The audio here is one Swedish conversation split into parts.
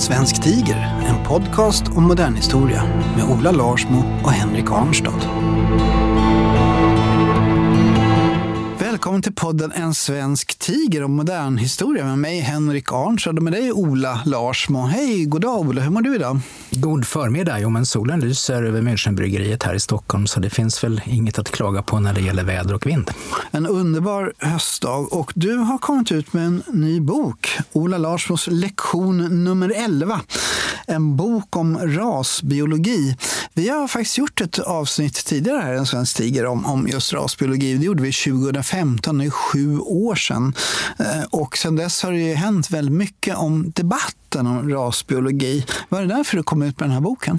En svensk tiger, en podcast om modern historia med Ola Larsmo och Henrik Arnstad. Välkommen till podden En svensk tiger om modern historia med mig Henrik Arnstad och med dig Ola Larsmo. Hej, god dag Ola, hur mår du idag? God förmiddag. Jo, men solen lyser över Münchenbryggeriet här i Stockholm så det finns väl inget att klaga på när det gäller väder och vind. En underbar höstdag och du har kommit ut med en ny bok, Ola Larsmos lektion nummer 11. En bok om rasbiologi. Vi har faktiskt gjort ett avsnitt tidigare här En svensk tiger om, om just rasbiologi. Det gjorde vi 2015, det är sju år sedan. Eh, och sedan dess har det ju hänt väldigt mycket om debatt debatten om rasbiologi. Vad är det därför du kom ut med den här boken?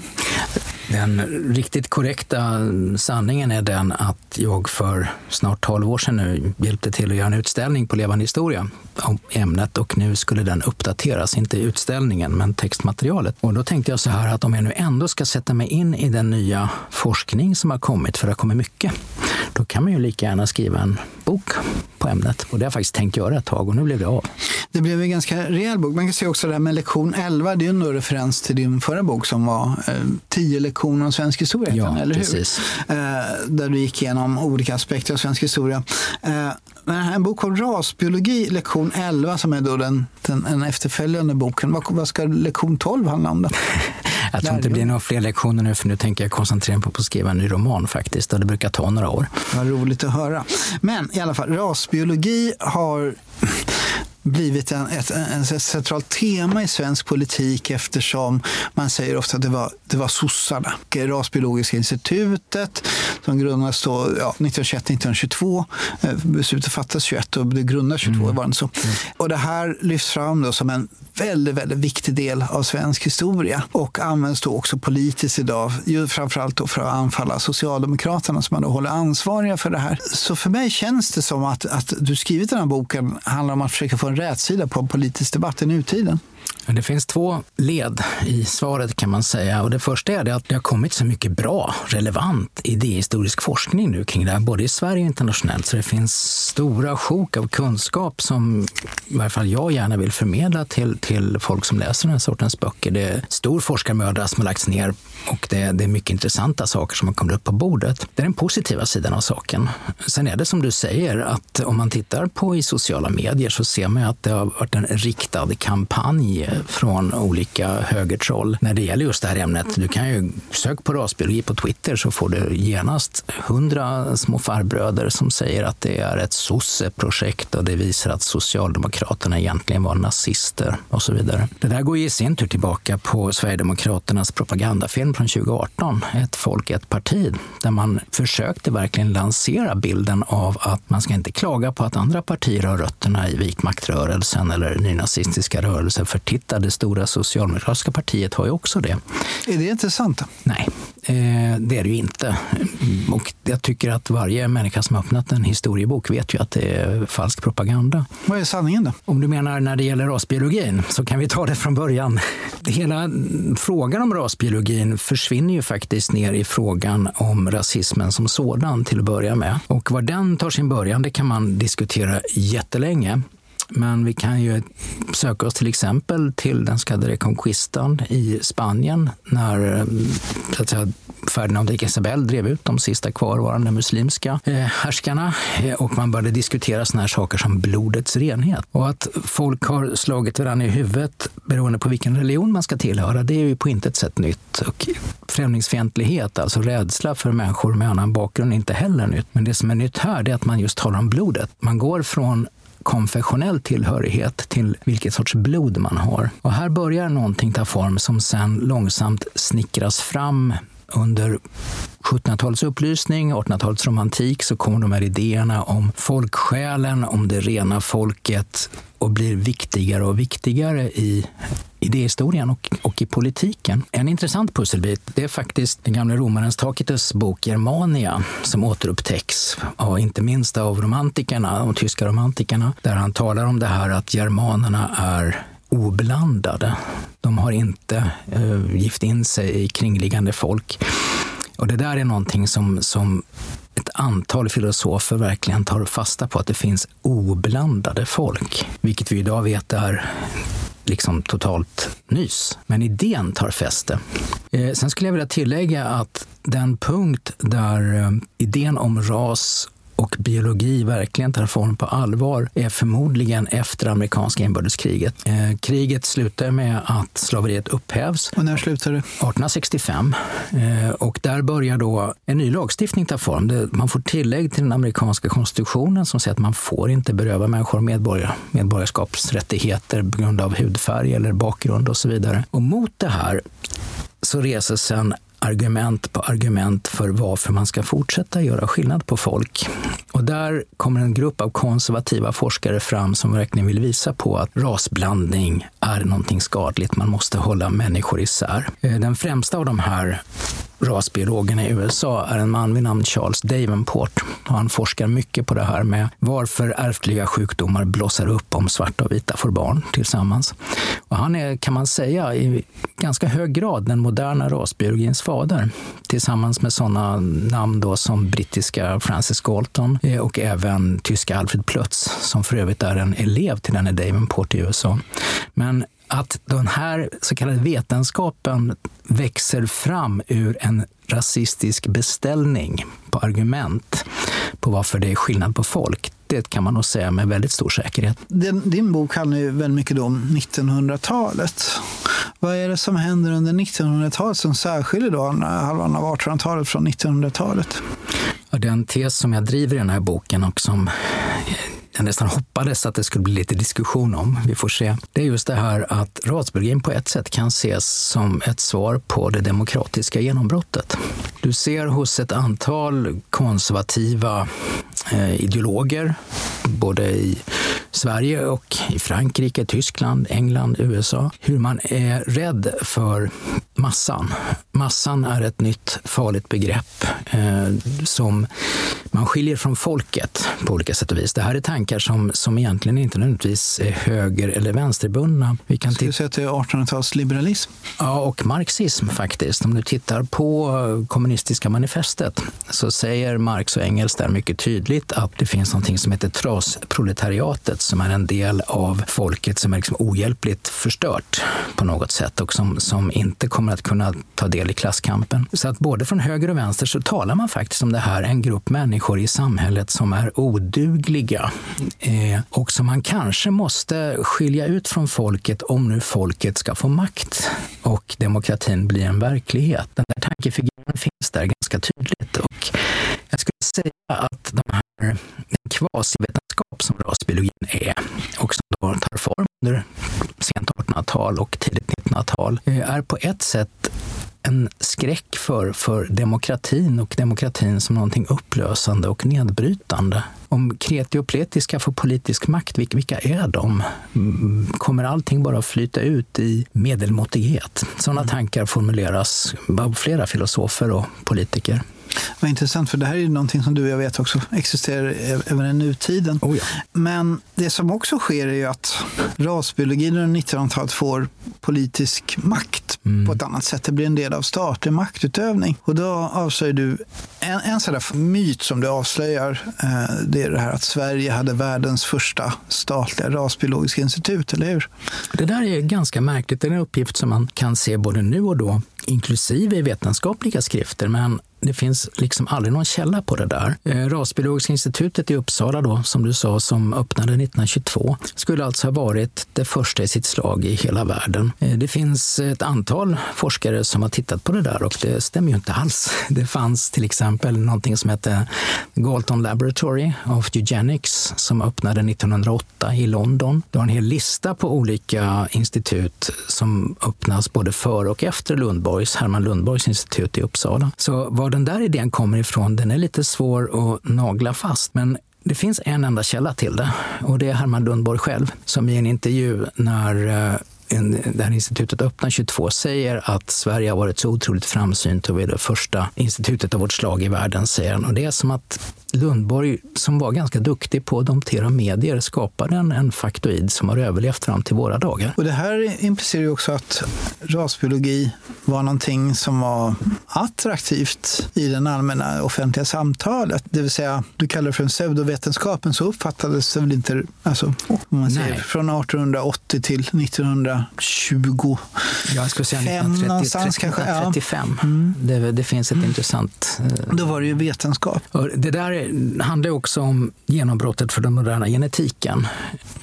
Den riktigt korrekta sanningen är den att jag för snart 12 år sedan nu hjälpte till att göra en utställning på Levande historia om ämnet och nu skulle den uppdateras, inte utställningen men textmaterialet. Och då tänkte jag så här att om jag nu ändå ska sätta mig in i den nya forskning som har kommit, för det har kommit mycket, då kan man ju lika gärna skriva en bok på ämnet. Och det har jag faktiskt tänkt göra ett tag och nu blev det av. Det blev en ganska rejäl bok. Man kan se också det här med lektion 11, det är ju en referens till din förra bok som var eh, 10 lektioner om svensk historia, Ja, eller hur? precis. Eh, där du gick igenom olika aspekter av svensk historia. Eh, men en bok om rasbiologi, lektion 11, som är då den, den, den efterföljande boken. Vad, vad ska lektion 12 handla om? Då? Jag tror inte det blir några fler lektioner nu för nu tänker jag koncentrera mig på att skriva en ny roman faktiskt och det brukar ta några år. Vad roligt att höra. Men i alla fall, rasbiologi har blivit en, ett, en, ett centralt tema i svensk politik eftersom man säger ofta att det var, det var sossarna. Rasbiologiska institutet som grundades då, ja, 1921-1922. Eh, Beslutet fattades 21 och det grundades 22. Var det så. Och det här lyfts fram då som en väldigt, väldigt viktig del av svensk historia och används då också politiskt idag, framförallt då för att anfalla Socialdemokraterna som man då håller ansvariga för det här. Så för mig känns det som att, att du skrivit den här boken handlar om att försöka få rätsida på en politisk debatt i nutiden. Det finns två led i svaret kan man säga. Och det första är det att det har kommit så mycket bra, relevant idéhistorisk forskning nu kring det här, både i Sverige och internationellt. Så det finns stora sjok av kunskap som i varje fall jag gärna vill förmedla till, till folk som läser den här sortens böcker. Det är stor forskarmöda som har lagts ner och det, det är mycket intressanta saker som har kommit upp på bordet. Det är den positiva sidan av saken. Sen är det som du säger att om man tittar på i sociala medier så ser man att det har varit en riktad kampanj från olika högertroll när det gäller just det här ämnet. Du kan ju söka på rasbiologi på Twitter så får du genast hundra små farbröder som säger att det är ett sosseprojekt och det visar att Socialdemokraterna egentligen var nazister och så vidare. Det där går i sin tur tillbaka på Sverigedemokraternas propagandafilm från 2018, Ett folk, ett parti, där man försökte verkligen lansera bilden av att man ska inte klaga på att andra partier har rötterna i vitmaktrörelsen eller nynazistiska rörelser, för titta, det stora socialdemokratiska partiet har ju också det. Är det inte sant? Nej, eh, det är det ju inte. Och jag tycker att varje människa som har öppnat en historiebok vet ju att det är falsk propaganda. Vad är sanningen då? Om du menar när det gäller rasbiologin så kan vi ta det från början. Hela frågan om rasbiologin försvinner ju faktiskt ner i frågan om rasismen som sådan till att börja med. Och var den tar sin början, det kan man diskutera jättelänge. Men vi kan ju söka oss till exempel till den så kallade Reconquistan i Spanien när så att säga, Ferdinand och Isabel drev ut de sista kvarvarande muslimska eh, härskarna eh, och man började diskutera såna här saker som blodets renhet. Och att folk har slagit varandra i huvudet beroende på vilken religion man ska tillhöra, det är ju på intet sätt nytt. Och främlingsfientlighet, alltså rädsla för människor med annan bakgrund, är inte heller nytt. Men det som är nytt här är att man just talar om blodet. Man går från konfessionell tillhörighet till vilket sorts blod man har. Och här börjar någonting ta form som sen långsamt snickras fram under 1700-talets upplysning, 1800-talets romantik, så kommer de här idéerna om folksjälen, om det rena folket och blir viktigare och viktigare i idéhistorien och, och i politiken. En intressant pusselbit det är faktiskt den gamle romarens Tacitus bok Germania som återupptäcks, och inte minst av romantikerna, de tyska romantikerna, där han talar om det här att germanerna är oblandade. De har inte eh, gift in sig i kringliggande folk. Och det där är någonting som, som ett antal filosofer verkligen tar fasta på, att det finns oblandade folk. Vilket vi idag vet är liksom totalt nys. Men idén tar fäste. Eh, sen skulle jag vilja tillägga att den punkt där eh, idén om ras och biologi verkligen tar form på allvar är förmodligen efter amerikanska inbördeskriget. Eh, kriget slutar med att slaveriet upphävs. Och när slutar det? 1865. Eh, och där börjar då en ny lagstiftning ta form. Det, man får tillägg till den amerikanska konstitutionen som säger att man får inte beröva människor medborgar, medborgarskapsrättigheter på grund av hudfärg eller bakgrund och så vidare. Och mot det här så reses en argument på argument för varför man ska fortsätta göra skillnad på folk. Och där kommer en grupp av konservativa forskare fram som verkligen vill visa på att rasblandning är någonting skadligt. Man måste hålla människor isär. Eh, den främsta av de här rasbiologerna i USA är en man vid namn Charles Davenport. Han forskar mycket på det här med varför ärftliga sjukdomar blossar upp om svarta och vita får barn tillsammans. Och han är, kan man säga, i ganska hög grad den moderna rasbiologins fader. Tillsammans med sådana namn då som brittiska Francis Galton eh, och även tyska Alfred Plötz, som för övrigt är en elev till denne Davenport i USA. Men att den här så kallade vetenskapen växer fram ur en rasistisk beställning på argument på varför det är skillnad på folk. Det kan man nog säga med väldigt stor säkerhet. Din, din bok handlar ju väldigt mycket om 1900-talet. Vad är det som händer under 1900-talet som särskiljer då halvan av 1800-talet från 1900-talet? Den tes som jag driver i den här boken och som jag nästan hoppades att det skulle bli lite diskussion om. Vi får se. Det är just det här att rasbiologin på ett sätt kan ses som ett svar på det demokratiska genombrottet. Du ser hos ett antal konservativa eh, ideologer, både i Sverige och i Frankrike, Tyskland, England, USA, hur man är rädd för massan. Massan är ett nytt farligt begrepp eh, som man skiljer från folket på olika sätt och vis. Det här är tankar som, som egentligen inte nödvändigtvis är höger eller vänsterbundna. Vi kan du säga att det är 1800-talsliberalism? Ja, och marxism faktiskt. Om du tittar på kommunistiska manifestet så säger Marx och Engels där mycket tydligt att det finns något som heter trasproletariatet som är en del av folket som är liksom ohjälpligt förstört på något sätt och som, som inte kommer att kunna ta del i klasskampen. Så att både från höger och vänster så talar man faktiskt om det här, en grupp människor i samhället som är odugliga eh, och som man kanske måste skilja ut från folket om nu folket ska få makt och demokratin blir en verklighet. Den där tankefiguren finns där ganska tydligt och jag skulle säga att de här kvasivetenskap som rasbiologin är och som då tar form under 1800-tal och tidigt 1900-tal eh, är på ett sätt en skräck för, för demokratin och demokratin som någonting upplösande och nedbrytande. Om kreti och pleti ska få politisk makt, vilka är de? Mm, kommer allting bara flyta ut i medelmåttighet? Sådana tankar formuleras av flera filosofer och politiker. Vad intressant, för det här är ju någonting som du och jag vet också existerar även i nutiden. Oh ja. Men det som också sker är ju att rasbiologin under 1900-talet får politisk makt mm. på ett annat sätt. Det blir en del av statlig maktutövning. Och då avslöjar du en, en sån där myt som du avslöjar. Eh, det är det här att Sverige hade världens första statliga rasbiologiska institut, eller hur? Det där är ganska märkligt. Det är en uppgift som man kan se både nu och då inklusive i vetenskapliga skrifter, men det finns liksom aldrig någon källa på det där. Eh, Rasbiologiska institutet i Uppsala, då, som du sa, som öppnade 1922, skulle alltså ha varit det första i sitt slag i hela världen. Eh, det finns ett antal forskare som har tittat på det där och det stämmer ju inte alls. Det fanns till exempel någonting som hette Galton Laboratory of Eugenics som öppnade 1908 i London. Du har en hel lista på olika institut som öppnas både före och efter Lundborgs, Herman Lundborgs institut i Uppsala. Så var den där idén kommer ifrån, den är lite svår att nagla fast. Men det finns en enda källa till det och det är Herman Lundborg själv som i en intervju när eh, det här institutet öppnar 22 säger att Sverige har varit så otroligt framsynt och vi är det första institutet av vårt slag i världen, säger han. Och det är som att Lundborg, som var ganska duktig på att domptera medier, skapade en, en faktoid som har överlevt fram till våra dagar. Och det här implicerar ju också att rasbiologi var någonting som var attraktivt i det allmänna offentliga samtalet. Det vill säga, du kallar det för en pseudovetenskap, men så uppfattades det väl inte, alltså, om man säger från 1880 till 1920. Jag skulle säga 1935. Ja. Mm. Det, det, finns ett mm. intressant... Eh, Då var det ju vetenskap. Och det där Eh, handlar också om genombrottet för den moderna genetiken.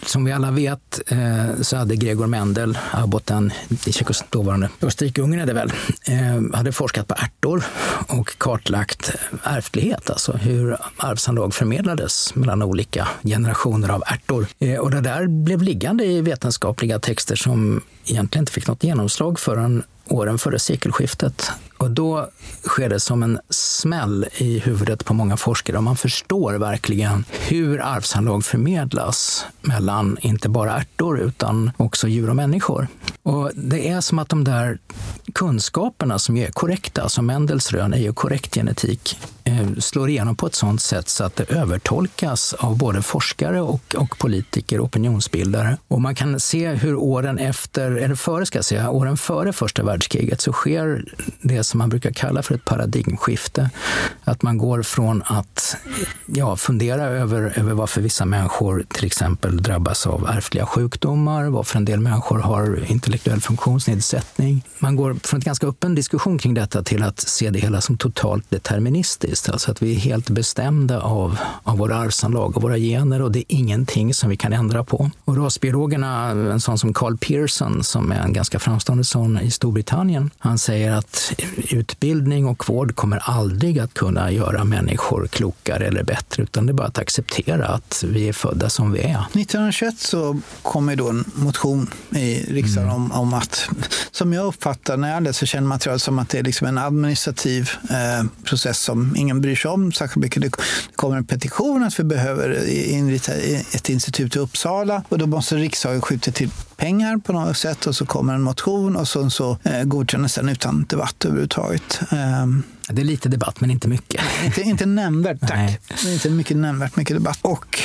Som vi alla vet eh, så hade Gregor Mendel, abboten i dåvarande Österrike-Ungern är det väl, eh, hade forskat på ärtor och kartlagt ärftlighet, alltså hur arvsanlag förmedlades mellan olika generationer av ärtor. Och det där blev liggande i vetenskapliga texter som egentligen inte fick något genomslag förrän åren före sekelskiftet. Och då sker det som en smäll i huvudet på många forskare och man förstår verkligen hur arvsanlag förmedlas mellan inte bara ärtor utan också djur och människor. Och det är som att de där kunskaperna som är korrekta, som Mendels rön är ju korrekt genetik, Eh, slår igenom på ett sådant sätt så att det övertolkas av både forskare och, och politiker och opinionsbildare. Och man kan se hur åren efter, eller före ska jag säga, åren före första världskriget så sker det som man brukar kalla för ett paradigmskifte. Att man går från att ja, fundera över, över varför vissa människor till exempel drabbas av ärftliga sjukdomar, varför en del människor har intellektuell funktionsnedsättning. Man går från en ganska öppen diskussion kring detta till att se det hela som totalt deterministiskt. Alltså att vi är helt bestämda av, av våra arvsanlag och våra gener och det är ingenting som vi kan ändra på. Och rasbiologerna, en sån som Carl Pearson som är en ganska framstående sån i Storbritannien, han säger att utbildning och vård kommer aldrig att kunna göra människor klokare eller bättre, utan det är bara att acceptera att vi är födda som vi är. 1921 så kom då en motion i riksdagen mm. om, om att, som jag uppfattar när jag läser källmaterial, som att det är liksom en administrativ eh, process som ingen bryr sig om särskilt mycket. Det kommer en petition att vi behöver inrita ett institut i Uppsala och då måste riksdagen skjuta till pengar på något sätt och så kommer en motion och så, så eh, godkänns den utan debatt överhuvudtaget. Eh, det är lite debatt, men inte mycket. Inte, inte nämnvärt, tack. Nej. Inte mycket nämnvärt mycket debatt. Och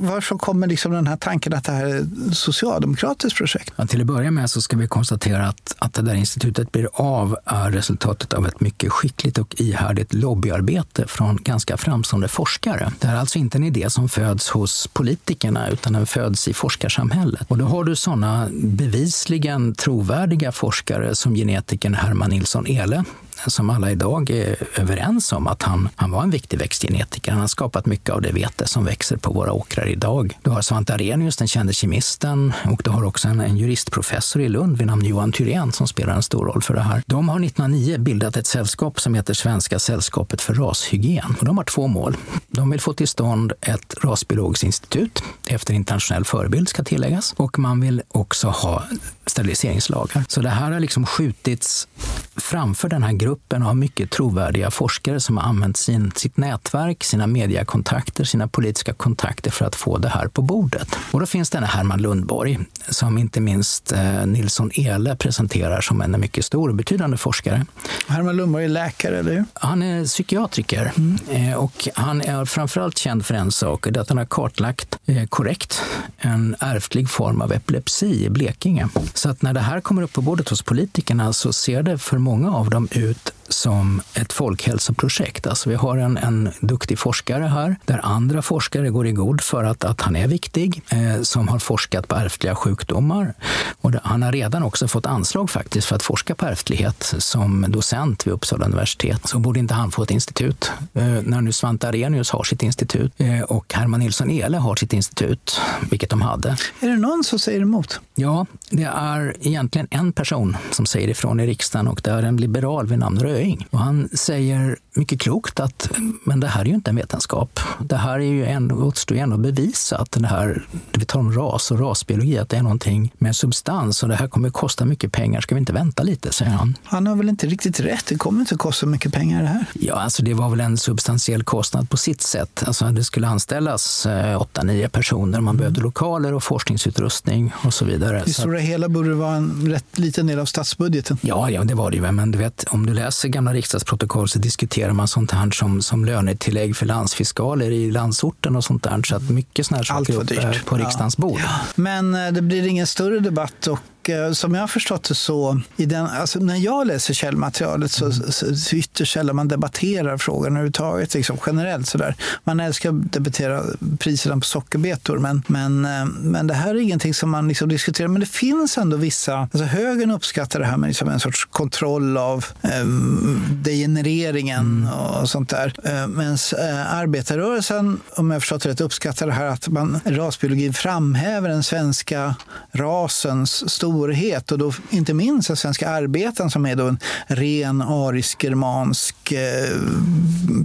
varför kommer liksom den här tanken att det här är ett socialdemokratiskt projekt? Ja, till att börja med så ska vi konstatera att, att det där institutet blir av är resultatet av ett mycket skickligt och ihärdigt lobbyarbete från ganska framstående forskare. Det är alltså inte en idé som föds hos politikerna, utan den föds i forskarsamhället. Och då har du sådana bevisligen trovärdiga forskare som genetikern Herman Nilsson Ehle som alla idag är överens om att han, han var en viktig växtgenetiker. Han har skapat mycket av det vete som växer på våra åkrar idag. Du har Svante Arrhenius, den kände kemisten, och du har också en, en juristprofessor i Lund vid namn Johan Thyrén som spelar en stor roll för det här. De har 1909 bildat ett sällskap som heter Svenska sällskapet för rashygien. Och de har två mål. De vill få till stånd ett rasbiologiskt institut efter internationell förebild ska tilläggas. Och man vill också ha steriliseringslagar. Så det här har liksom skjutits framför den här gruppen av mycket trovärdiga forskare som har använt sin, sitt nätverk, sina mediekontakter, sina politiska kontakter för att få det här på bordet. Och då finns denna Herman Lundborg som inte minst eh, Nilsson Ele presenterar som en mycket stor och betydande forskare. Herman Lundborg är läkare, eller hur? Han är psykiatriker mm. eh, och han är framförallt känd för en sak, det är att han har kartlagt eh, korrekt en ärftlig form av epilepsi i Blekinge. Så att när det här kommer upp på bordet hos politikerna så ser det för många av dem ut som ett folkhälsoprojekt. Alltså vi har en, en duktig forskare här, där andra forskare går i god för att, att han är viktig, eh, som har forskat på ärftliga sjukdomar. Och det, han har redan också fått anslag faktiskt för att forska på ärftlighet som docent vid Uppsala universitet. Så borde inte han få ett institut? Eh, när nu Svante Arrhenius har sitt institut eh, och Herman Nilsson Ehle har sitt institut, vilket de hade. Är det någon som säger emot? Ja, det är egentligen en person som säger ifrån i riksdagen och det är en liberal vid namn Röe Röing. Och han säger mycket klokt att men det här är ju inte en vetenskap. Det här är ju ändå, återstår ju ändå att bevisa att det här, vi talar om ras och rasbiologi, att det är någonting med substans och det här kommer att kosta mycket pengar. Ska vi inte vänta lite, säger han. Han har väl inte riktigt rätt? Det kommer inte att kosta mycket pengar det här. Ja, alltså det var väl en substantiell kostnad på sitt sätt. Alltså det skulle anställas eh, åtta, nio personer. Man mm. behövde lokaler och forskningsutrustning och så vidare. I stora hela borde det vara en rätt liten del av statsbudgeten. Ja, ja det var det ju. Men du vet, om du läser gamla riksdagsprotokoll så diskuterar man sånt här som, som lönetillägg för landsfiskaler i landsorten och sånt där. Så att mycket såna här saker upp på riksdagens ja. bord. Ja. Men eh, det blir ingen större debatt och Eh, som jag har förstått det så, i den, alltså när jag läser källmaterialet så, så, så ytterst sällan man debatterar frågan överhuvudtaget, liksom, generellt. Sådär. Man älskar att debattera priserna på sockerbetor, men, men, eh, men det här är ingenting som man liksom diskuterar. Men det finns ändå vissa, alltså högern uppskattar det här med liksom en sorts kontroll av eh, degenereringen mm. och sånt där. Eh, Medan eh, arbetarrörelsen, om jag förstått rätt, uppskattar det här att man, rasbiologin framhäver den svenska rasens stora storhet och då inte minst av svenska arbetaren som är då en ren arisk-germansk eh,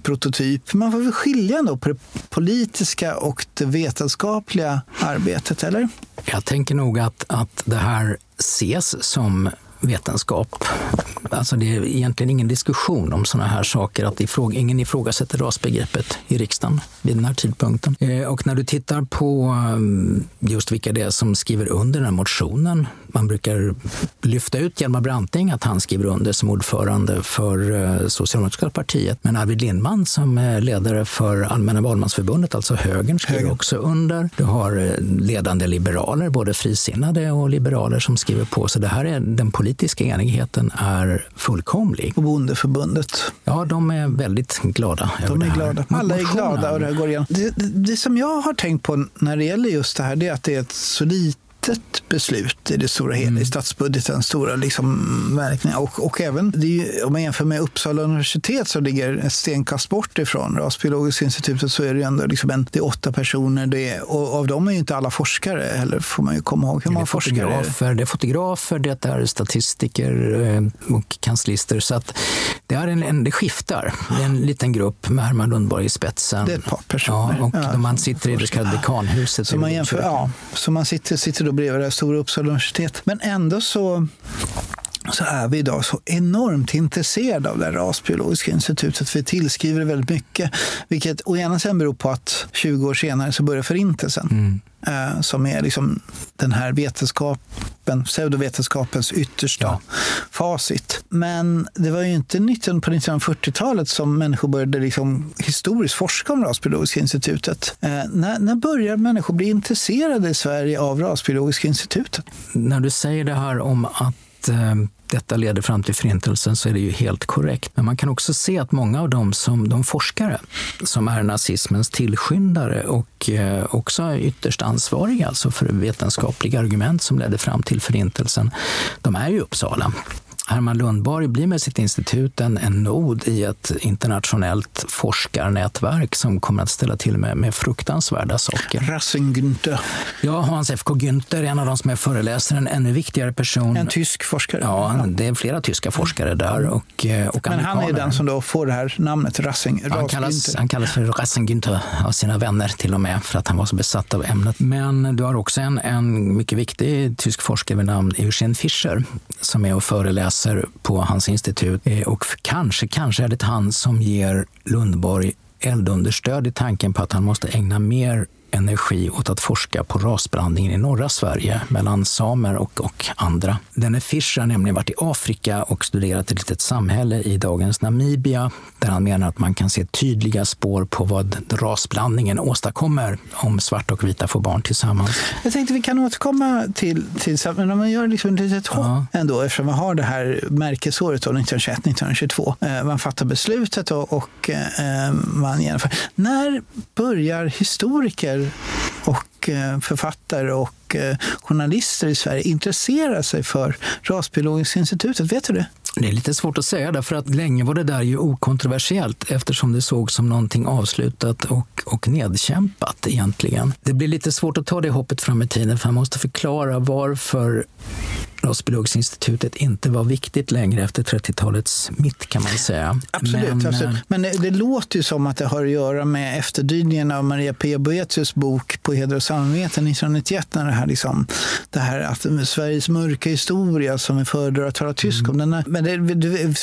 prototyp. Man får väl skilja ändå på det politiska och det vetenskapliga arbetet, eller? Jag tänker nog att, att det här ses som vetenskap. Alltså det är egentligen ingen diskussion om sådana här saker, att ifråg, ingen ifrågasätter rasbegreppet i riksdagen vid den här tidpunkten. Eh, och när du tittar på mm, just vilka det är som skriver under den här motionen, man brukar lyfta ut Hjalmar Branting, att han skriver under som ordförande för eh, Socialdemokratiska partiet. Men Arvid Lindman som är ledare för Allmänna valmansförbundet, alltså högern, skriver Höger. också under. Du har eh, ledande liberaler, både frisinnade och liberaler som skriver på. Så det här är den politiska enigheten är fullkomlig. Och Bondeförbundet? Ja, de är väldigt glada. De är glada. Alla är glada och det går igenom. Det, det, det, som jag har tänkt på när det gäller just det här, det är att det är ett så litet litet beslut i det stora hela, mm. i statsbudgetens stora liksom, verkningar. Och, och även, ju, om man jämför med Uppsala universitet som ligger ett stenkast bort ifrån Rasbiologiska institutet så är det ändå liksom en, det är åtta personer. Det är, och av dem är ju inte alla forskare heller, får man ju komma ihåg. Hur det, är fotografer, det är fotografer, det är statistiker eh, och kanslister. Så att det, är en, en, det skiftar. Det är en liten grupp med Herman Lundborg i spetsen. Det är ett par personer. Ja, och ja, man sitter i det så kallade dekanhuset. Så man, jämför, ja, så man sitter, sitter då bredvid det här stora Uppsala universitet. Men ändå så så är vi idag så enormt intresserade av det rasbiologiska institutet. Vi tillskriver det väldigt mycket, vilket å ena sidan beror på att 20 år senare så börjar Förintelsen. Mm. Eh, som är liksom den här vetenskapen, pseudovetenskapens yttersta ja. facit. Men det var ju inte 19, på 1940-talet som människor började liksom historiskt forska om Rasbiologiska institutet. Eh, när, när börjar människor bli intresserade i Sverige av Rasbiologiska institutet? När du säger det här om att eh detta leder fram till Förintelsen så är det ju helt korrekt. Men man kan också se att många av dem som de forskare som är nazismens tillskyndare och eh, också ytterst ansvariga alltså för vetenskapliga argument som ledde fram till Förintelsen, de är ju i Uppsala. Herman Lundborg blir med sitt institut en, en nod i ett internationellt forskarnätverk som kommer att ställa till med, med fruktansvärda saker. Rassing Günther. Ja, Hans F.K. Günther, en av de som är föreläsare, en ännu viktigare person. En tysk forskare. Ja, det är flera tyska forskare där. Och, eh, och Men han är den som då får det här namnet, Rassing. Han kallas, han kallas för Rassing Günther av sina vänner till och med, för att han var så besatt av ämnet. Men du har också en, en mycket viktig tysk forskare vid namn Eugen Fischer som är och föreläser på hans institut. Eh, och kanske, kanske är det han som ger Lundborg eldunderstöd i tanken på att han måste ägna mer energi åt att forska på rasblandningen i norra Sverige mellan samer och, och andra. Denne Fischer har nämligen varit i Afrika och studerat ett litet samhälle i dagens Namibia där han menar att man kan se tydliga spår på vad rasblandningen åstadkommer om svarta och vita får barn tillsammans. Jag tänkte vi kan återkomma till, till men om man gör liksom ett litet hopp ja. ändå eftersom vi har det här märkesåret 1921-1922. Eh, man fattar beslutet och, och eh, man genomför. När börjar historiker och eh, författare och eh, journalister i Sverige intresserar sig för Rasbiologiska institutet. Vet du det? Det är lite svårt att säga, därför att länge var det där ju okontroversiellt eftersom det sågs som någonting avslutat och, och nedkämpat egentligen. Det blir lite svårt att ta det hoppet fram i tiden för man måste förklara varför Rasbiologsinstitutet inte var viktigt längre efter 30-talets mitt kan man säga. Absolut, men, absolut. Eh, men det, det, låter ju som att det har att göra med efterdyningen av Maria P. Boetius bok På heder och samvete 1991 när det här, liksom, det här att Sveriges mörka historia som vi föredrar att tala tysk om. Den men det, du,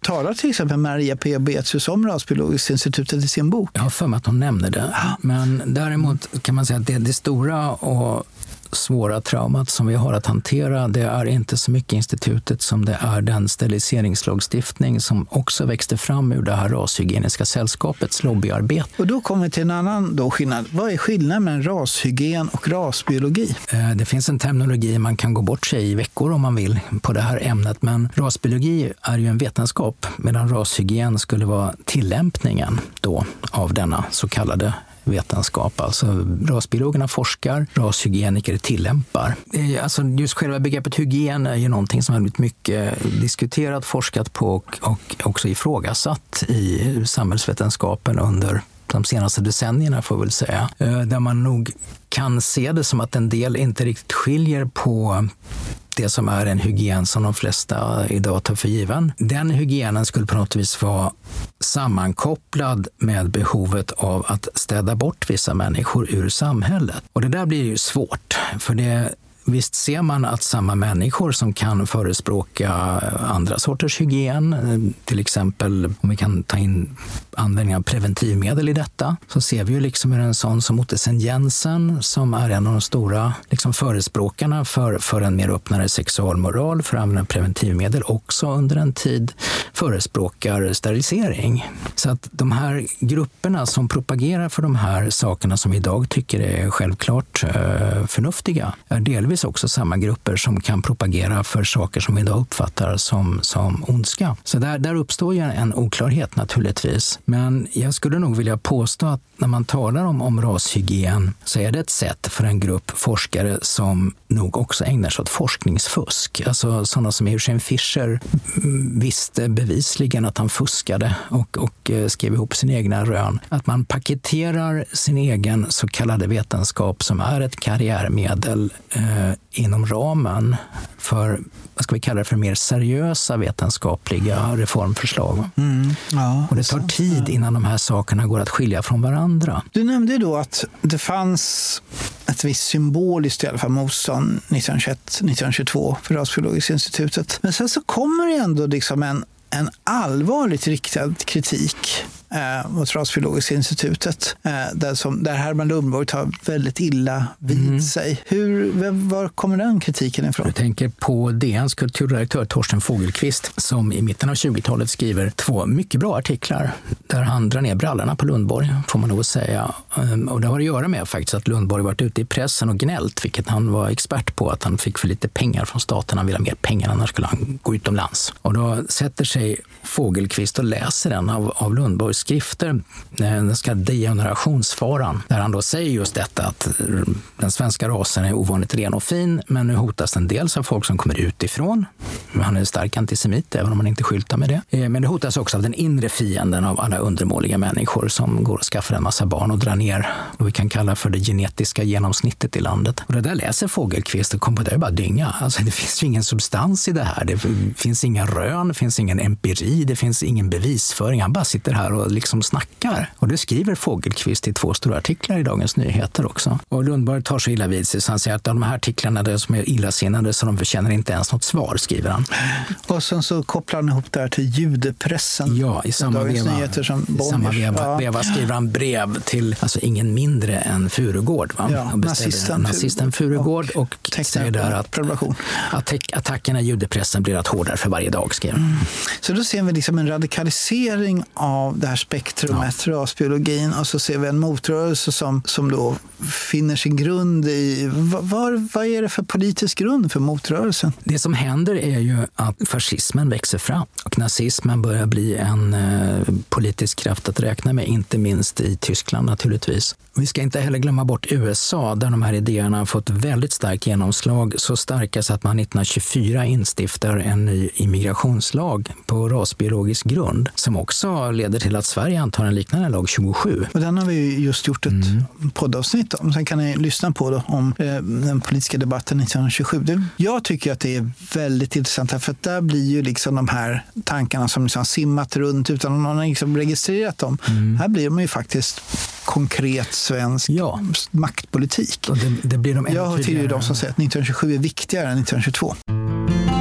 talar till exempel Maria P. Boetius om Rasbiologiska institutet i sin bok? Jag har för mig att hon nämner det. Men däremot kan man säga att det, det stora och svåra traumat som vi har att hantera, det är inte så mycket institutet som det är den steriliseringslagstiftning som också växte fram ur det här rashygieniska sällskapets lobbyarbete. Och då kommer vi till en annan då skillnad. Vad är skillnaden mellan rashygien och rasbiologi? Eh, det finns en terminologi man kan gå bort sig i veckor om man vill på det här ämnet, men rasbiologi är ju en vetenskap medan rashygien skulle vara tillämpningen då av denna så kallade vetenskap. Alltså rasbiologerna forskar, rashygieniker tillämpar. Alltså just själva begreppet hygien är ju någonting som har blivit mycket diskuterat, forskat på och, och också ifrågasatt i samhällsvetenskapen under de senaste decennierna får jag väl säga. Eh, där man nog kan se det som att en del inte riktigt skiljer på det som är en hygien som de flesta idag tar för given. Den hygienen skulle på något vis vara sammankopplad med behovet av att städa bort vissa människor ur samhället. Och det där blir ju svårt, för det Visst ser man att samma människor som kan förespråka andra sorters hygien, till exempel om vi kan ta in användning av preventivmedel i detta, så ser vi ju liksom hur en sån som Ottesen Jensen, som är en av de stora liksom förespråkarna för, för en mer öppnare sexualmoral, för att använda preventivmedel, också under en tid förespråkar sterilisering. Så att de här grupperna som propagerar för de här sakerna som vi idag tycker är självklart eh, förnuftiga, är delvis delvis också samma grupper som kan propagera för saker som vi idag uppfattar som, som ondska. Så där, där uppstår ju en oklarhet naturligtvis. Men jag skulle nog vilja påstå att när man talar om, om rashygien så är det ett sätt för en grupp forskare som nog också ägnar sig åt forskningsfusk. Alltså sådana som Eugene Fischer visste bevisligen att han fuskade och, och eh, skrev ihop sina egna rön. Att man paketerar sin egen så kallade vetenskap som är ett karriärmedel eh, inom ramen för, vad ska vi kalla det, för mer seriösa vetenskapliga reformförslag. Mm, ja, och det tar tid innan de här sakerna går att skilja från varandra. Du nämnde då att det fanns ett visst symboliskt i alla fall motstånd 1921-1922 för Rasbiologiska institutet. Men sen så kommer det ändå liksom en, en allvarligt riktad kritik eh, mot Rasbiologiska institutet eh, där, som, där Herman Lundborg tar väldigt illa vid mm. sig. Hur, var kommer den kritiken ifrån? Du tänker på DNs kulturredaktör Torsten Fogelqvist som i mitten av 20-talet skriver två mycket bra artiklar där han drar ner brallorna på Lundborg, får man nog säga. Ehm, och det har att göra med faktiskt att Lundborg varit ute i pressen och gnällt, vilket han var expert på, att han fick för lite pengar från staten. Han ville ha mer pengar, annars skulle han gå utomlands. Och då sätter sig Fogelqvist och läser en av, av Lundborgs skrifter, eh, den så kallade degenerationsfaran, där han då säger just detta att eh, den svenska rasen är ovanligt ren och fin, men nu hotas den dels av folk som kommer utifrån. Han är stark antisemit, även om han inte skyltar med det. Eh, men det hotas också av den inre fienden av alla undermåliga människor som går och skaffar en massa barn och drar ner vad vi kan kalla för det genetiska genomsnittet i landet. Och det där läser Fågelqvist och kommer på det är bara dynga. Alltså, det finns ju ingen substans i det här. Det finns inga rön, det finns ingen empiri, det finns ingen bevisföring. Han bara sitter här och liksom snackar. Och det skriver Fågelqvist i två stora artiklar i Dagens Nyheter också. Och Lundborg tar så illa vid sig så han säger att de här artiklarna är som är illasinnade så de förtjänar inte ens något svar, skriver han. Och sen så kopplar han ihop det här till judepressen. Ja, i samma veva, i samma veva, ja. veva skriver han brev till alltså ingen mindre än Furugård. Va? Ja, nazisten, nazisten Furugård och, och säger där att, att attackerna i judepressen blir allt hårdare för varje dag. Skriver. Mm. Så då ser vi liksom en radikalisering av det här spektrumet, ja. rasbiologin, och så ser vi en motrörelse som, som då finner sin grund i... Var, vad är det för politisk grund för motrörelsen? Det som händer är ju att fascismen växer fram och nazismen börjar bli en eh, politisk kraft att räkna med, inte minst i Tyskland naturligtvis. Vi ska inte heller glömma bort USA där de här idéerna har fått väldigt starkt genomslag, så starka så att man 1924 instiftar en ny immigrationslag på rasbiologisk grund som också leder till att Sverige antar en liknande lag 27. Och den har vi just gjort ett mm. poddavsnitt om. Sen kan ni lyssna på då, om eh, den politiska debatten 1927. Det, jag tycker att det är väldigt intressant för att där blir ju liksom de här tankarna som liksom simmat runt utan att någon har liksom registrerat dem. Mm. Här blir de ju faktiskt konkret svensk ja. maktpolitik. Det, det blir de jag hör till de som säger att 1927 är viktigare än 1922.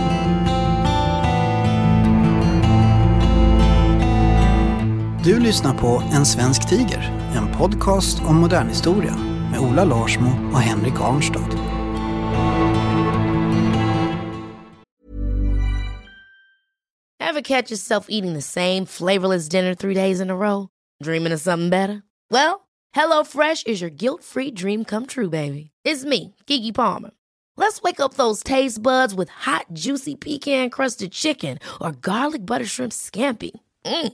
Du lyssnar på En svensk tiger, en podcast om modern historia med Ola Larsmo och Henrik Arnstad. Have catch yourself eating the same flavorless dinner three days in a row? Dreaming of something better? Well, hello fresh is your guilt-free dream come true, baby. It's me, Gigi Palmer. Let's wake up those taste buds with hot, juicy pecan-crusted chicken or garlic butter shrimp scampi. Mm.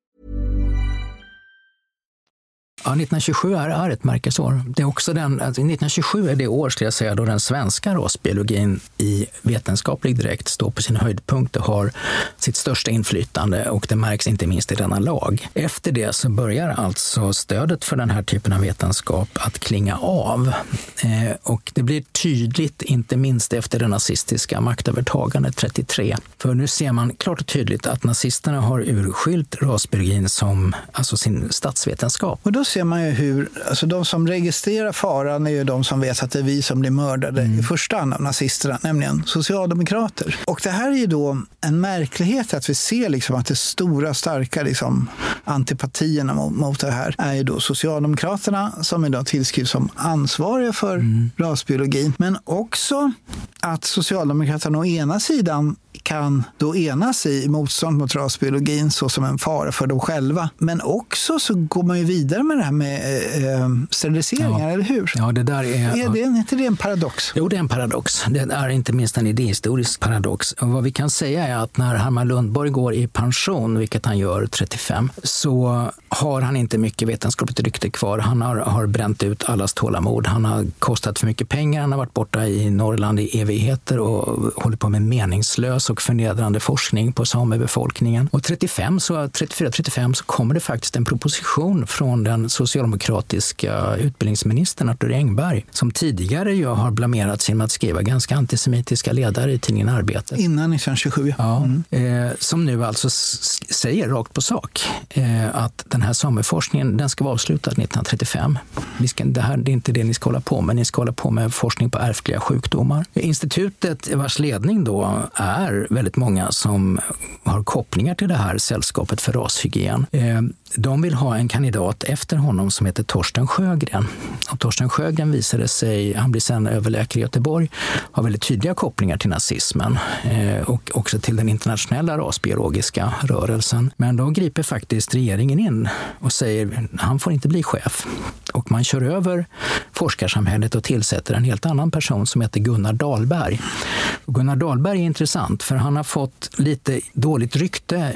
Ja, 1927 är, är ett märkesår. Det är också den, alltså 1927 är det år skulle jag säga, då den svenska rasbiologin i vetenskaplig direkt står på sin höjdpunkt och har sitt största inflytande och det märks inte minst i denna lag. Efter det så börjar alltså stödet för den här typen av vetenskap att klinga av. Eh, och det blir tydligt, inte minst efter det nazistiska maktövertagandet 33. För nu ser man klart och tydligt att nazisterna har urskilt rasbiologin som alltså sin statsvetenskap. Och då ser man ju hur, alltså de som registrerar faran är ju de som vet att det är vi som blir mördade mm. i första hand av nazisterna, nämligen socialdemokrater. Och det här är ju då en märklighet att vi ser liksom att det stora, starka liksom, antipatierna mot, mot det här är ju då Socialdemokraterna som idag tillskrivs som ansvariga för mm. rasbiologin. Men också att Socialdemokraterna å ena sidan kan då enas i motstånd mot rasbiologin så som en fara för dem själva. Men också så går man ju vidare med det här med eh, steriliseringar, ja. eller hur? Ja, det där är... Är, det, inte det en paradox? Jo, det är en paradox. Det är inte minst en idéhistorisk paradox. Och vad vi kan säga är att när Herman Lundborg går i pension, vilket han gör 35, så har han inte mycket vetenskapligt rykte kvar. Han har, har bränt ut allas tålamod. Han har kostat för mycket pengar. Han har varit borta i Norrland i evigheter och hållit på med meningslös och förnedrande forskning på samebefolkningen. Och 35 så, 34-35 så kommer det faktiskt en proposition från den socialdemokratiska utbildningsministern Arthur Engberg som tidigare ju har blamerat sig med att skriva ganska antisemitiska ledare i tidningen Arbetet. Innan 1927. Ja, mm. eh, som nu alltså säger rakt på sak eh, att den här sameforskningen den ska vara avslutad 1935. Vi ska, det, här, det är inte det ni ska hålla på med. Ni ska hålla på med forskning på ärftliga sjukdomar. Institutet vars ledning då är väldigt många som har kopplingar till det här sällskapet för rashygien. Eh, de vill ha en kandidat efter honom som heter Torsten Sjögren. Och Torsten Sjögren visade sig, han blir sen överläkare i Göteborg, har väldigt tydliga kopplingar till nazismen eh, och också till den internationella rasbiologiska rörelsen. Men då griper faktiskt regeringen in och säger han får inte bli chef. Och man kör över forskarsamhället och tillsätter en helt annan person som heter Gunnar Dahlberg. Och Gunnar Dahlberg är intressant för han har fått lite dåligt rykte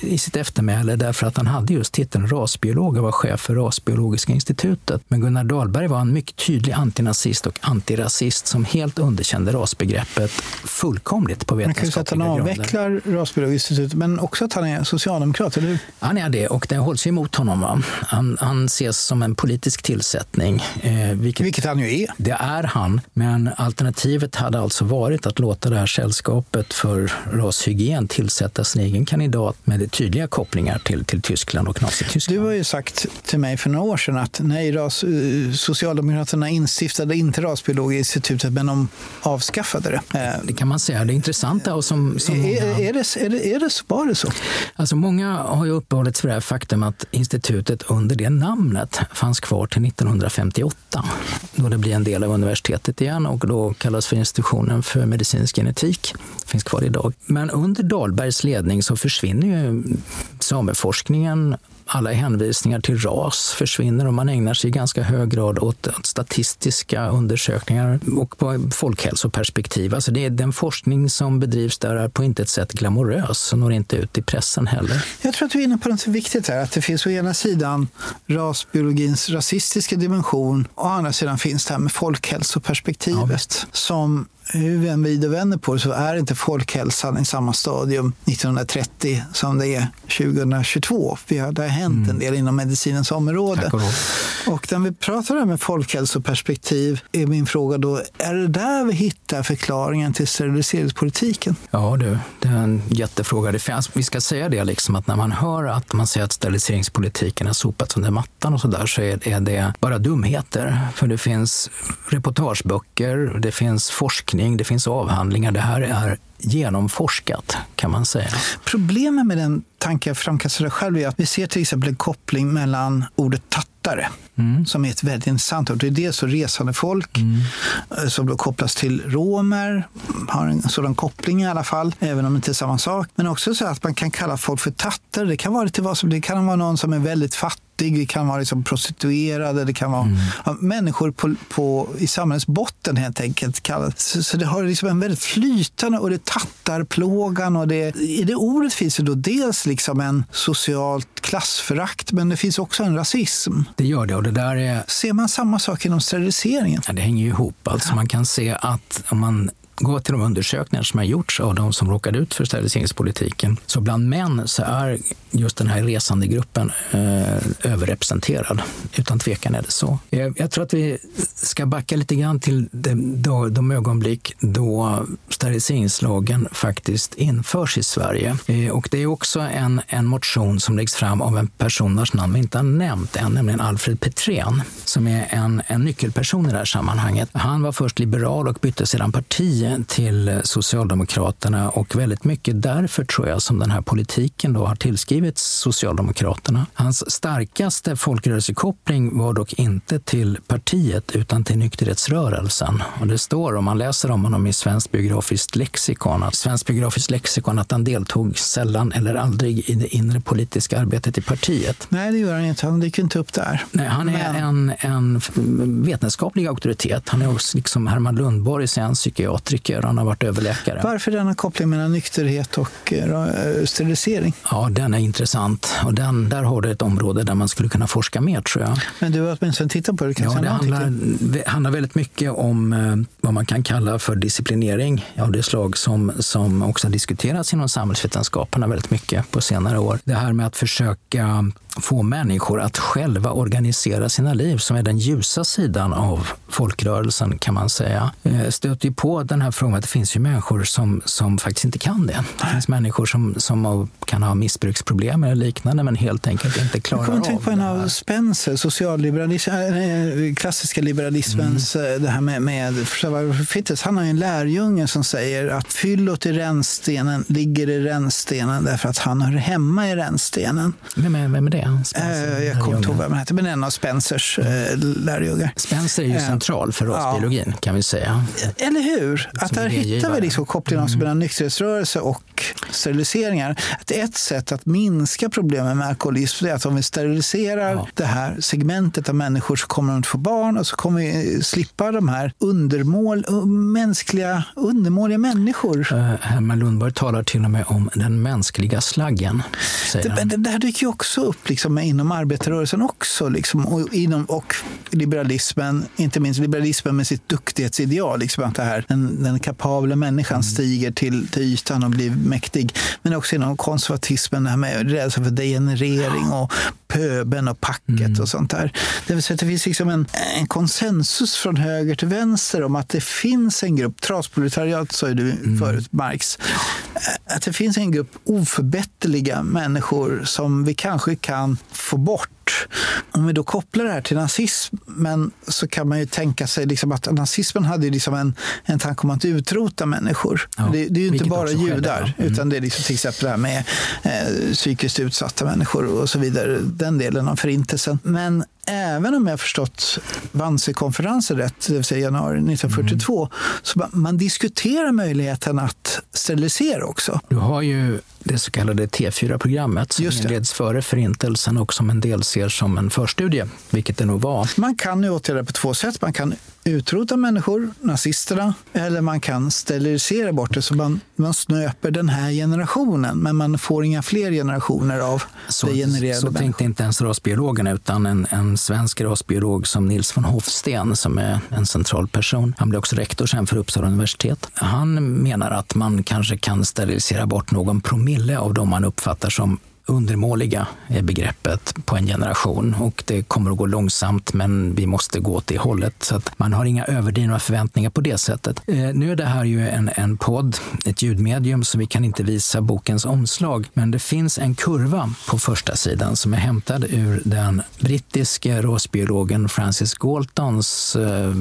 i sitt eftermäle därför att han hade just titeln rasbiolog och var chef för Rasbiologiska institutet. Men Gunnar Dahlberg var en mycket tydlig antinazist och antirasist som helt underkände rasbegreppet fullkomligt på vetenskapliga grunder. Man kan säga att han avvecklar Rasbiologiska institutet, men också att han är socialdemokrat, eller hur? Han är det, och det hålls emot honom. Va? Han, han ses som en politisk tillsättning. Eh, vilket, vilket han ju är. Det är han, men alternativet hade alltså varit att låta det här sällskapet för rashygien tillsätta sin egen kandidat med tydliga kopplingar till, till Tyskland och Nazityskland. Du har ju sagt till mig för några år sedan att nej, ras, eh, Socialdemokraterna instiftade inte Rasbiologiska institutet, men de avskaffade det. Eh, det kan man säga. Det intressanta och som, som är, många... är, det, är, det, är det, var det så? Alltså många har ju uppehållit sig det faktum att institutet under det namnet fanns kvar till 1958, då det blir en del av universitetet igen och då kallas för institutionen för medicinsk genetik. finns kvar idag. Men under Dahlbergs ledning så försvinner ju sameforskningen alla hänvisningar till ras försvinner och man ägnar sig i ganska hög grad åt statistiska undersökningar och på folkhälsoperspektiv. Alltså det är den forskning som bedrivs där är på intet sätt glamorös och når inte ut i pressen heller. Jag tror att du är inne på något viktigt här, att det finns å ena sidan rasbiologins rasistiska dimension och å andra sidan finns det här med folkhälsoperspektivet ja, som hur vi än vrider och vänder på det så är inte folkhälsan i samma stadium 1930 som det är 2022. det har hänt mm. en del inom medicinens område. Och, och när vi pratar om folkhälsoperspektiv är min fråga då, är det där vi hittar förklaringen till steriliseringspolitiken? Ja du, det är en jättefråga. Det finns, vi ska säga det liksom att när man hör att man säger att steriliseringspolitiken har sopats under mattan och så där så är, det bara dumheter. För det finns reportageböcker, det finns forskning, det finns avhandlingar. Det här är genomforskat kan man säga. Problemet med den tanke jag framkastade själv är att vi ser till exempel en koppling mellan ordet tattare, mm. som är ett väldigt intressant ord. Det är dels resande folk mm. Eh, som då kopplas till romer, har en sådan koppling i alla fall, även om det inte är samma sak. Men också så att man kan kalla folk för tattare. Det kan vara lite vad som Det kan vara någon som är väldigt fattig det kan vara liksom prostituerade, det kan vara mm. människor på, på, i samhällets botten helt enkelt. Så, så det har liksom en väldigt flytande och det tattarplågan och det, i det ordet finns det då dels liksom en socialt klassförakt, men det finns också en rasism. Det gör det och det där är... Ser man samma sak inom steriliseringen? Ja, det hänger ju ihop. Alltså. Man kan se att om man gå till de undersökningar som har gjorts av de som råkade ut för steriliseringspolitiken, så bland män så är just den här resandegruppen eh, överrepresenterad. Utan tvekan är det så. Jag, jag, tror att vi ska backa lite grann till de, då, de ögonblick då steriliseringslagen faktiskt införs i Sverige. Eh, och det är också en, en motion som läggs fram av en person vars namn vi inte har nämnt än, nämligen Alfred Petrén, som är en, en nyckelperson i det här sammanhanget. Han var först liberal och bytte sedan parti till Socialdemokraterna och väldigt mycket därför tror jag som den här politiken då har tillskrivits Socialdemokraterna. Hans starkaste folkrörelsekoppling var dock inte till partiet utan till nykterhetsrörelsen. Och det står, om man läser om honom i Svenskt biografiskt lexikon, att Svenskt biografiskt lexikon att han deltog sällan eller aldrig i det inre politiska arbetet i partiet. Nej, det gör han inte. Han dyker inte upp där. Nej, han är Men... en, en vetenskaplig auktoritet. Han är också liksom Herman Lundborg, en psykiater är. Han har varit överläkare. Varför denna koppling mellan nykterhet och eh, sterilisering? Ja, den är intressant. Och den, där har du ett område där man skulle kunna forska mer, tror jag. Men du har åtminstone tittat på det? Kan ja, det handlar, handlar väldigt mycket om eh, vad man kan kalla för disciplinering av det slag som, som också diskuterats inom samhällsvetenskaperna väldigt mycket på senare år. Det här med att försöka få människor att själva organisera sina liv, som är den ljusa sidan av folkrörelsen kan man säga. Eh, stöter ju på den här frågan att det finns ju människor som, som faktiskt inte kan det. Det finns människor som, som kan ha missbruksproblem eller liknande men helt enkelt inte klarar av det. Jag tänka på en av Spencer, socialliberalism, äh, klassiska liberalismens, mm. det här med, med Fittes. Han har ju en lärjunge som säger att fyllot i rännstenen ligger i rännstenen därför att han hör hemma i rännstenen. Vem är, vem är det? Spencer, jag kommer inte ihåg vad han hette, men en av Spencers äh, lärjungar. Spencer är ju central för rasbiologin ja. kan vi säga. Eller hur? Att där hittar vi liksom kopplingen mm. mellan nykterhetsrörelse och steriliseringar. Att ett sätt att minska problemen med alkoholism är att om vi steriliserar ja. det här segmentet av människor så kommer de att få barn och så kommer vi slippa de här undermål, mänskliga, undermåliga människor. Uh, Herman Lundberg talar till och med om den mänskliga slaggen. Det, det, det här dyker ju också upp liksom, inom arbetarrörelsen också. Liksom, och, inom, och liberalismen, inte minst liberalismen med sitt duktighetsideal. Liksom, att det här, den, den kapabla människan mm. stiger till, till ytan och blir mäktig. Men också inom konservatismen, det här med rädsla för degenerering och pöben och packet mm. och sånt där. Det vill säga att det finns liksom en, en konsensus från höger till vänster om att det finns en grupp, trasproletariat sa ju du mm. förut, Marx, att det finns en grupp oförbätterliga människor som vi kanske kan kan få bort om vi då kopplar det här till nazismen så kan man ju tänka sig liksom att nazismen hade liksom en, en tanke om att utrota människor. Ja, det, det, är ju inte bara judar, skedde, ja. mm. utan det är liksom till exempel det här med eh, psykiskt utsatta människor och så vidare. Den delen av förintelsen. Men även om jag förstått Wannsee-konferensen rätt, det vill säga januari 1942, mm. så man, man diskuterar möjligheten att sterilisera också. Du har ju det så kallade T4-programmet som inleds före Förintelsen och som en del ser som en förstudie, vilket det nog var. Man kan nu åtgärda på två sätt. Man kan utrota människor, nazisterna, eller man kan sterilisera bort det så man, man snöper den här generationen, men man får inga fler generationer av så, degenererade Så tänkte inte ens rasbiologerna, utan en, en svensk rasbiolog som Nils von Hofsten, som är en central person. Han blev också rektor sen för Uppsala universitet. Han menar att man kanske kan sterilisera bort någon promille av de man uppfattar som undermåliga är begreppet på en generation och det kommer att gå långsamt men vi måste gå åt det hållet. Så att man har inga överdrivna förväntningar på det sättet. Eh, nu är det här ju en, en podd, ett ljudmedium, så vi kan inte visa bokens omslag. Men det finns en kurva på första sidan som är hämtad ur den brittiske rasbiologen Francis Galtons eh,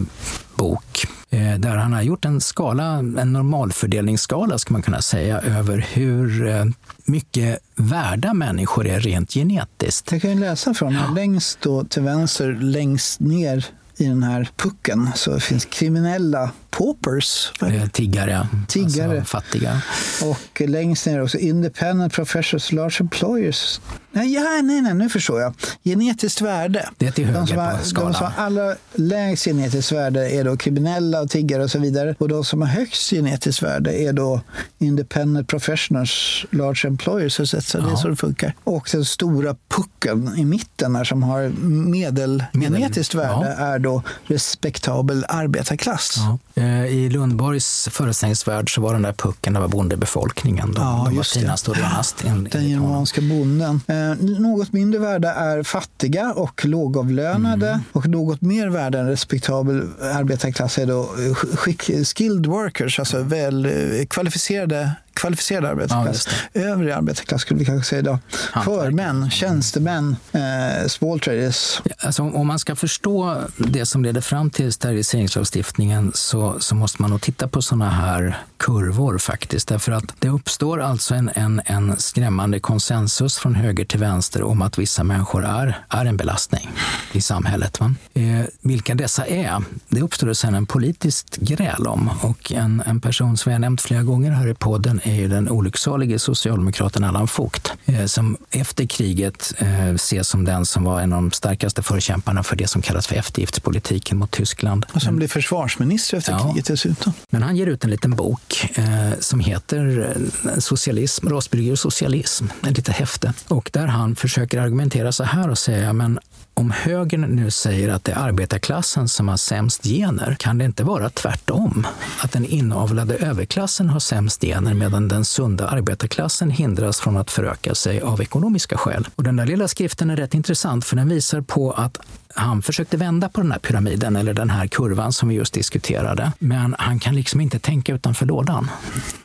bok eh, där han har gjort en skala, en normalfördelningsskala ska man kunna säga, över hur eh, mycket värda människor är rent genetiskt. Jag kan läsa från här. Längst då till vänster, längst ner i den här pucken så finns kriminella paupers. Tiggare, Tiggare. Alltså fattiga. Och längst ner också independent professionals, large employers. Nej, ja, nej, nej, nu förstår jag. Genetiskt värde. Det är till höger de som, har, på skalan. de som har allra lägst genetiskt värde är då kriminella och tiggare och så vidare. Och de som har högst genetiskt värde är då independent professionals, large employers. Så, det är så det funkar. Och den stora pucken i mitten här som har medelgenetiskt Medel. värde ja. är då respektabel arbetarklass. Ja. Eh, I Lundborgs föreställningsvärld så var den där pucken, det var bondebefolkningen. De, ja, de var finast och renast. Den germanska bonden. Eh, något mindre värda är fattiga och lågavlönade. Mm. Och något mer värda än respektabel arbetarklass är då skick, skilled workers, alltså väl eh, kvalificerade kvalificerad arbetarklass. Ja, Övrig arbetarklass skulle vi kanske säga idag. Förmän, tjänstemän, eh, small traders. Alltså, om man ska förstå det som leder fram till steriliseringslagstiftningen så, så måste man nog titta på sådana här kurvor faktiskt. Därför att det uppstår alltså en, en, en skrämmande konsensus från höger till vänster om att vissa människor är, är en belastning i samhället. Va? Eh, vilka dessa är, det uppstår sen en politiskt gräl om. Och en, en person som jag nämnt flera gånger här i podden är är ju den olycksalige socialdemokraten Allan Vogt eh, som efter kriget eh, ses som den som var en av de starkaste förkämparna för det som kallas för eftergiftspolitiken mot Tyskland. Och som blev försvarsminister efter ja. kriget dessutom. Men han ger ut en liten bok eh, som heter Socialism, rasbiologi och socialism, ett litet häfte. Och där han försöker argumentera så här och säga men om högern nu säger att det är arbetarklassen som har sämst gener, kan det inte vara tvärtom? Att den inavlade överklassen har sämst gener medan den sunda arbetarklassen hindras från att föröka sig av ekonomiska skäl. Och den där lilla skriften är rätt intressant för den visar på att han försökte vända på den här pyramiden eller den här kurvan som vi just diskuterade. Men han kan liksom inte tänka utanför lådan.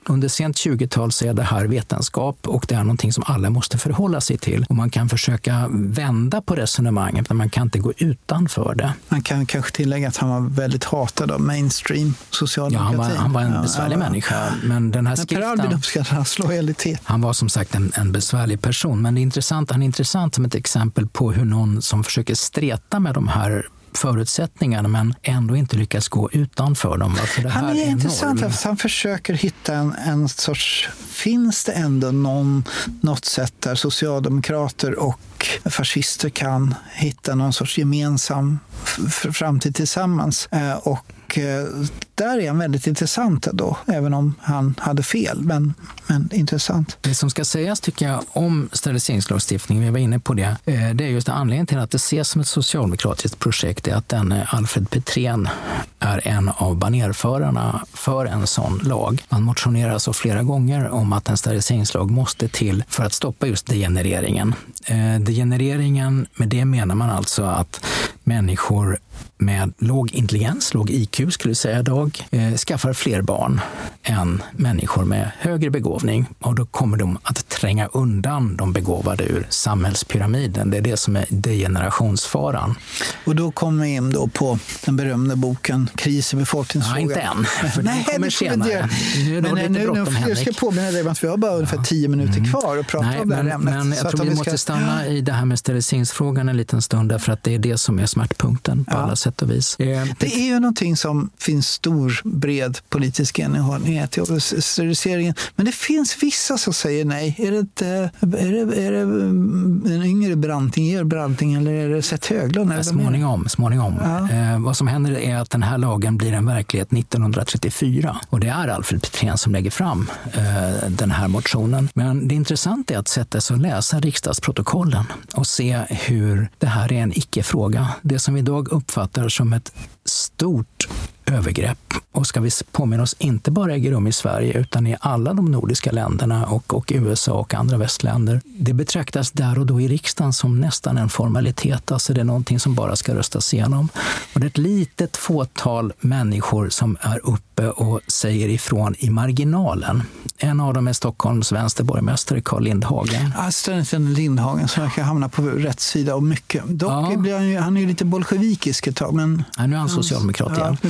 Under sent 20-tal så är det här vetenskap och det är någonting som alla måste förhålla sig till. Och man kan försöka vända på resonemanget, men man kan inte gå utanför det. Man kan kanske tillägga att han var väldigt hatad av mainstream socialdemokratin. Ja, han var, han var en besvärlig ja, människa. Men den här men Per Albin uppskattar hans lojalitet. Han var som sagt en, en besvärlig person. Men det är intressant, han är intressant som ett exempel på hur någon som försöker streta med de här förutsättningarna men ändå inte lyckas gå utanför dem. För han är, är intressant att han försöker hitta en, en sorts... Finns det ändå någon, något sätt där socialdemokrater och fascister kan hitta någon sorts gemensam framtid tillsammans? Eh, och och eh, där är han väldigt intressant då, även om han hade fel. Men, men intressant. Det som ska sägas tycker jag om steriliseringslagstiftningen, vi var inne på det, eh, det är just anledningen till att det ses som ett socialdemokratiskt projekt är att denne eh, Alfred Petrén är en av banerförarna för en sån lag. Man motionerar alltså flera gånger om att en steriliseringslag måste till för att stoppa just degenereringen. Eh, degenereringen, med det menar man alltså att människor med låg intelligens, låg IQ skulle jag säga idag, eh, skaffar fler barn än människor med högre begåvning. Och då kommer de att tränga undan de begåvade ur samhällspyramiden. Det är det som är degenerationsfaran. Och då kommer vi in då på den berömda boken Kris i befolkningsfrågan. Ja, inte än, för Nej, den kommer senare. Nu är det men, lite bråttom, Jag ska påminna dig om att vi har bara ungefär tio minuter mm. kvar att prata Nej, om det här men, ämnet. Men jag tror vi, vi ska... måste stanna i det här med steriliseringsfrågan en liten stund, därför att det är det som är smärtpunkten på ja. alla sätt och vis. Eh, det är ju någonting som finns stor, bred politisk enighet i steriliseringen. Men det finns vissa som säger nej. Är det, inte, är det, är det en yngre Branting, er Branting eller är det Seth Höglund? Ja, småningom. småningom. Ja. Eh, vad som händer är att den här lagen blir en verklighet 1934 och det är Alfred Petrén som lägger fram eh, den här motionen. Men det intressanta är att sätta sig och läsa riksdagsprotokollen och se hur det här är en icke-fråga. Det som vi idag uppfattar som ett stort övergrepp. Och ska vi påminna oss, inte bara äger rum i Sverige utan i alla de nordiska länderna och, och USA och andra västländer. Det betraktas där och då i riksdagen som nästan en formalitet. Alltså det är någonting som bara ska röstas igenom. Och det är ett litet fåtal människor som är uppe och säger ifrån i marginalen. En av dem är Stockholms vänsterborgmästare Carl Lindhagen. Astrid Lindhagen som verkar hamna på rätt sida av mycket. Dock ja. blir han, ju, han är ju lite bolsjevikisk ett tag. Men... Ja, nu är han socialdemokrat igen. Ja,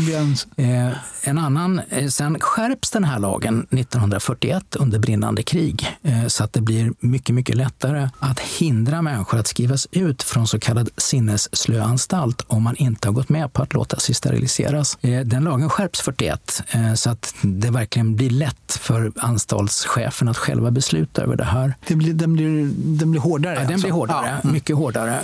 Eh, en annan, eh, sen skärps den här lagen 1941 under brinnande krig eh, så att det blir mycket, mycket lättare att hindra människor att skrivas ut från så kallad sinnesslöanstalt om man inte har gått med på att låta sig steriliseras. Den lagen skärps 41 så att det verkligen blir lätt för anstaltschefen att själva besluta över det här. Det blir, den, blir, den blir hårdare? Ja, den alltså. blir hårdare, ja. mycket hårdare.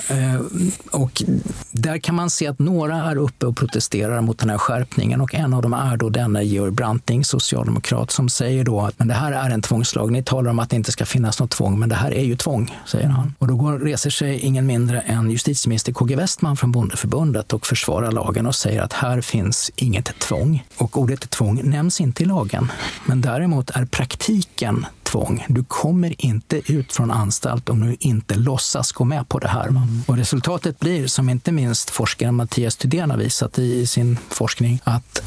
Och där kan man se att några är uppe och protesterar mot den här skärpningen och en av dem är då denne Georg Branting, socialdemokrat, som säger då att men det här är en tvångslag. Ni talar om att det inte ska finnas något tvång, men det här är ju tvång, säger han. Och då går, reser sig ingen mindre än justitieminister KG Westman från Bondeförbundet och försvarar lagen och säger att här finns inget tvång. Och ordet tvång nämns inte i lagen. Men däremot är praktiken tvång. Du kommer inte ut från anstalt om du inte låtsas gå med på det här. Mm. Och resultatet blir, som inte minst forskaren Mattias Thydén har visat i sin forskning, att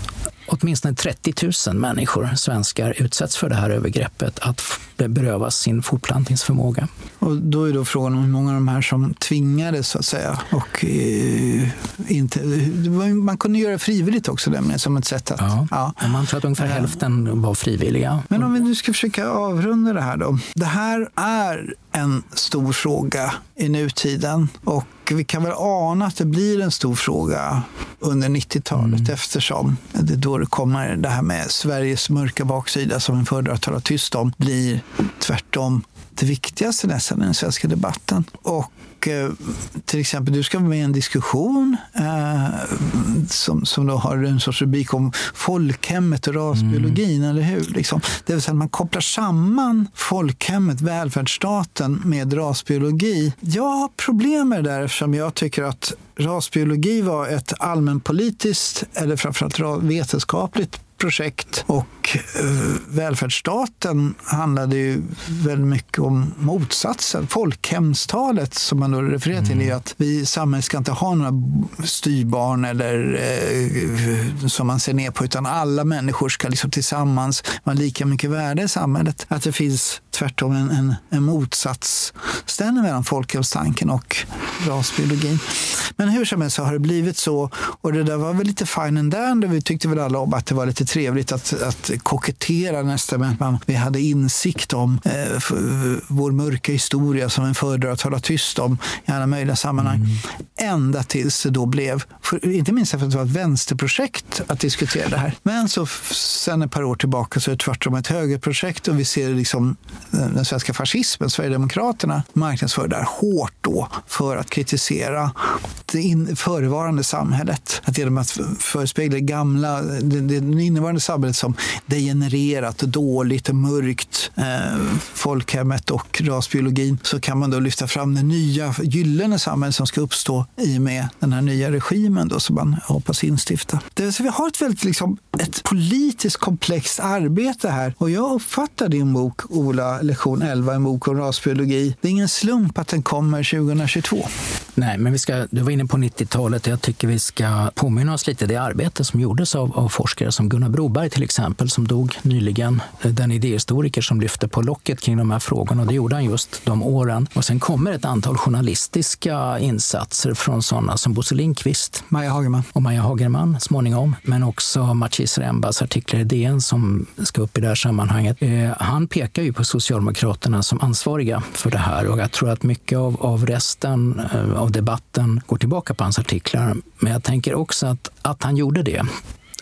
åtminstone 30 000 människor, svenskar, utsätts för det här övergreppet att berövas sin fortplantningsförmåga. Och då är då frågan om hur många av de här som tvingades så att säga. Och, eh, inte, man kunde göra det frivilligt också nämligen som ett sätt att... Ja, ja. man tror att ungefär hälften var frivilliga. Men om vi nu ska försöka avrunda det här då. Det här är en stor fråga i nutiden och vi kan väl ana att det blir en stor fråga under 90-talet mm. eftersom det då kommer det här med Sveriges mörka baksida som en föredrar att tala tyst om blir tvärtom det viktigaste nästan i den svenska debatten. Och Eh, till exempel, du ska vara med i en diskussion eh, som, som då har en sorts rubrik om folkhemmet och rasbiologin, mm. eller hur? Liksom. Det vill säga att man kopplar samman folkhemmet, välfärdsstaten, med rasbiologi. Jag har problem med det där eftersom jag tycker att rasbiologi var ett allmänpolitiskt, eller framförallt vetenskapligt projekt. Och eh, välfärdsstaten handlade ju väldigt mycket om motsatsen. Folkhemstalet som man då refererar till mm. är att vi i samhället ska inte ha några styrbarn eller eh, som man ser ner på utan alla människor ska liksom tillsammans vara lika mycket värde i samhället. Att det finns tvärtom en, en, en motsatsställning mellan folkhemstanken och rasbiologin. Men hur som helst så har det blivit så. Och det där var väl lite fine and dandy. Vi tyckte väl alla om att det var lite trevligt att, att kokettera nästan med att man, vi hade insikt om eh, vår mörka historia som en föredrar att tala tyst om i alla möjliga sammanhang. Mm. Ända tills det då blev, för, inte minst för att det var ett vänsterprojekt att diskutera det här. Men så sen ett par år tillbaka så är det tvärtom ett högerprojekt och vi ser liksom den svenska fascismen, Sverigedemokraterna, marknadsför där hårt då för att kritisera det in, förevarande samhället. Att genom att förespegla det gamla, det, det innevarande samhället som degenererat, dåligt, mörkt, eh, folkhemmet och rasbiologin, så kan man då lyfta fram det nya gyllene samhället som ska uppstå i och med den här nya regimen då, som man hoppas instifta. Det vill säga, vi har ett väldigt liksom, ett politiskt komplext arbete här och jag uppfattar din bok, Ola, lektion 11, en bok om rasbiologi. Det är ingen slump att den kommer 2022. Nej, men vi ska, du var inne på 90-talet och jag tycker vi ska påminna oss lite det arbete som gjordes av, av forskare som Gunnar Broberg till exempel, som dog nyligen. Den idéhistoriker som lyfte på locket kring de här frågorna och det gjorde han just de åren. Och sen kommer ett antal journalistiska insatser från sådana som Bosse Lindqvist. Maja Hagerman. Och Maja Hagerman småningom, men också Maciej Rembas artiklar i DN som ska upp i det här sammanhanget. Eh, han pekar ju på Socialdemokraterna som ansvariga för det här och jag tror att mycket av, av resten eh, av debatten går tillbaka på hans artiklar. Men jag tänker också att, att han gjorde det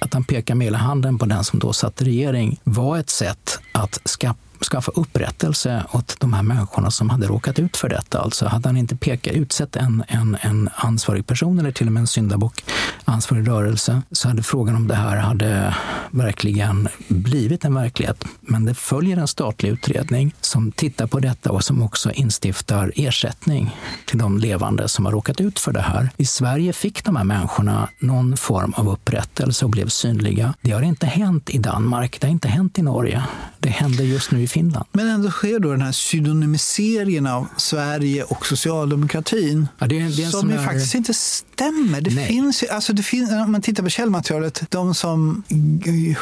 att han pekar med hela handen på den som då satt i regering var ett sätt att skapa skaffa upprättelse åt de här människorna som hade råkat ut för detta. Alltså hade han inte pekat, utsett en, en, en ansvarig person eller till och med en syndabock, ansvarig rörelse, så hade frågan om det här hade verkligen blivit en verklighet. Men det följer en statlig utredning som tittar på detta och som också instiftar ersättning till de levande som har råkat ut för det här. I Sverige fick de här människorna någon form av upprättelse och blev synliga. Det har inte hänt i Danmark, det har inte hänt i Norge. Det händer just nu i Finland. Men ändå sker då den här pseudonymiseringen av Sverige och socialdemokratin ja, det är, det är som ju är... faktiskt inte stämmer. Det Nej. finns, alltså det finns, om man tittar på källmaterialet, de som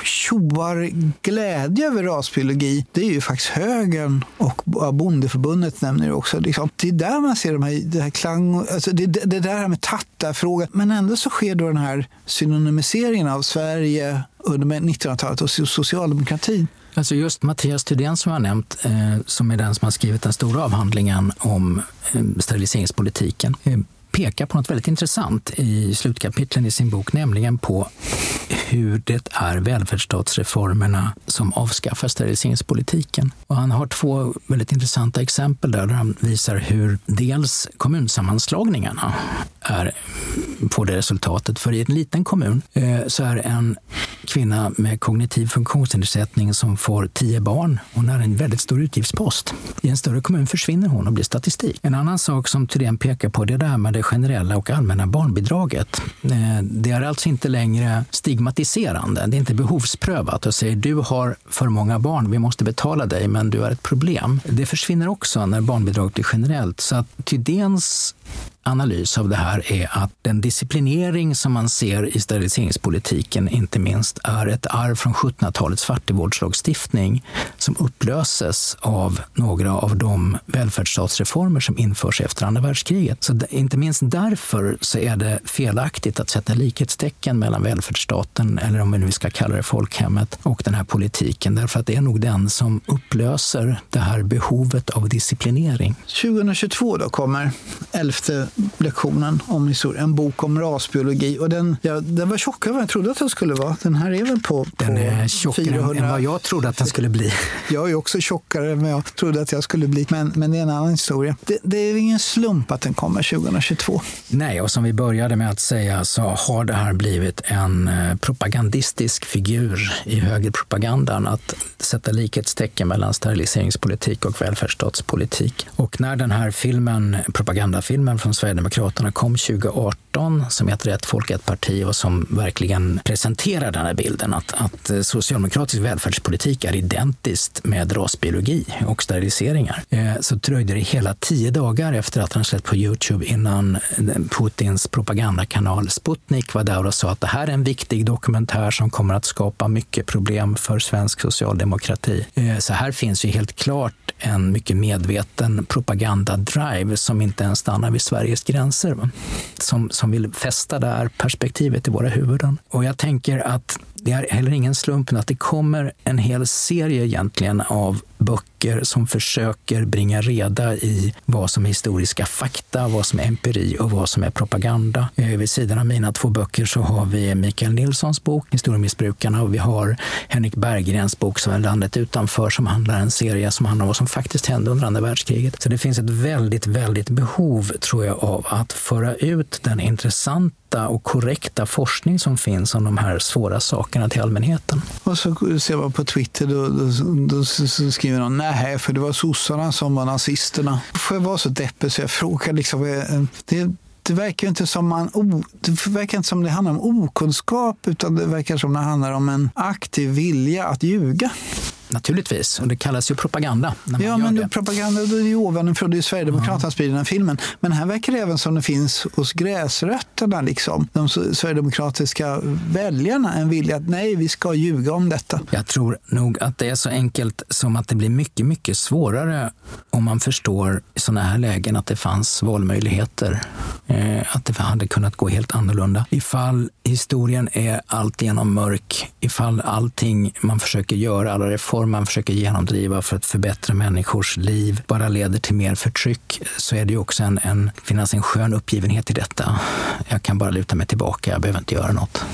tjoar glädje över rasbiologi, det är ju faktiskt högern och Bondeförbundet nämner det också. Liksom, det är där man ser de här, det här klang, alltså det, det, där med tattarfrågan. Men ändå så sker då den här synonymiseringen av Sverige under 1900-talet och socialdemokratin. Alltså just Mattias Thydén som jag har nämnt, eh, som är den som har skrivit den stora avhandlingen om eh, steriliseringspolitiken, eh, pekar på något väldigt intressant i slutkapitlen i sin bok, nämligen på hur det är välfärdsstatsreformerna som avskaffar steriliseringspolitiken. Och han har två väldigt intressanta exempel där, där han visar hur dels kommunsammanslagningarna är, får det resultatet. För i en liten kommun eh, så är en kvinna med kognitiv funktionsnedsättning som får tio barn. Hon är en väldigt stor utgiftspost. I en större kommun försvinner hon och blir statistik. En annan sak som Thydén pekar på det är det här med det generella och allmänna barnbidraget. Eh, det är alltså inte längre stigmatiserande. Det är inte behovsprövat och säger du har för många barn, vi måste betala dig, men du är ett problem. Det försvinner också när barnbidraget blir generellt. Så att Thydéns analys av det här är att den disciplinering som man ser i steriliseringspolitiken, inte minst, är ett arv från 1700-talets fattigvårdslagstiftning som upplöses av några av de välfärdsstatsreformer som införs efter andra världskriget. Så inte minst därför så är det felaktigt att sätta likhetstecken mellan välfärdsstaten, eller om vi nu ska kalla det folkhemmet, och den här politiken. Därför att det är nog den som upplöser det här behovet av disciplinering. 2022 då kommer 11 lektionen om historia. En bok om rasbiologi. Och den, ja, den var tjockare än vad jag trodde att den skulle vara. Den här är väl på, på Den är tjockare 400. än vad jag trodde att den skulle bli. Jag är också tjockare än vad jag trodde att jag skulle bli. Men, men det är en annan historia. Det, det är ingen slump att den kommer 2022. Nej, och som vi började med att säga så har det här blivit en eh, propagandistisk figur i högerpropagandan. Att sätta likhetstecken mellan steriliseringspolitik och välfärdsstatspolitik. Och när den här filmen, propagandafilmen från Sverigedemokraterna kom 2018 som heter Ett folk, ett parti och som verkligen presenterar den här bilden att, att eh, socialdemokratisk välfärdspolitik är identiskt med rasbiologi och steriliseringar. Eh, så dröjde det hela tio dagar efter att han släppt på Youtube innan eh, Putins propagandakanal Sputnik var där och sa att det här är en viktig dokumentär som kommer att skapa mycket problem för svensk socialdemokrati. Eh, så här finns ju helt klart en mycket medveten propagandadrive som inte ens stannar vid Sveriges gränser. Som, som vill fästa det här perspektivet i våra huvuden. Och jag tänker att det är heller ingen slump att det kommer en hel serie egentligen av böcker som försöker bringa reda i vad som är historiska fakta, vad som är empiri och vad som är propaganda. Eh, vid sidan av mina två böcker så har vi Mikael Nilssons bok Historiemissbrukarna och vi har Henrik Berggrens bok som är Landet utanför som handlar en serie som handlar om vad som faktiskt hände under andra världskriget. Så det finns ett väldigt, väldigt behov tror jag av att föra ut den intressanta och korrekta forskning som finns om de här svåra sakerna till allmänheten. Och så ser man på Twitter, då, då, då skriver någon nej, för det var sossarna som var nazisterna. Får jag vara så deppig så jag frågar liksom, eh, det, det verkar inte som man, oh, det verkar inte som det handlar om okunskap utan det verkar som det handlar om en aktiv vilja att ljuga. Naturligtvis, och det kallas ju propaganda. ja, men det. propaganda det är ju ovanifrån, det är Sverigedemokraterna sprider den filmen. Men här verkar det även som det finns hos gräsrötterna, liksom, de sverigedemokratiska väljarna, en vilja att nej, vi ska ljuga om detta. Jag tror nog att det är så enkelt som att det blir mycket, mycket svårare om man förstår i sådana här lägen att det fanns valmöjligheter. Eh, att det hade kunnat gå helt annorlunda. Ifall historien är alltigenom mörk, ifall allting man försöker göra, alla reformer reform man försöker genomdriva för att förbättra människors liv bara leder till mer förtryck så är det ju också en, en, finns en skön uppgivenhet i detta. Jag kan bara luta mig tillbaka, jag behöver inte göra något.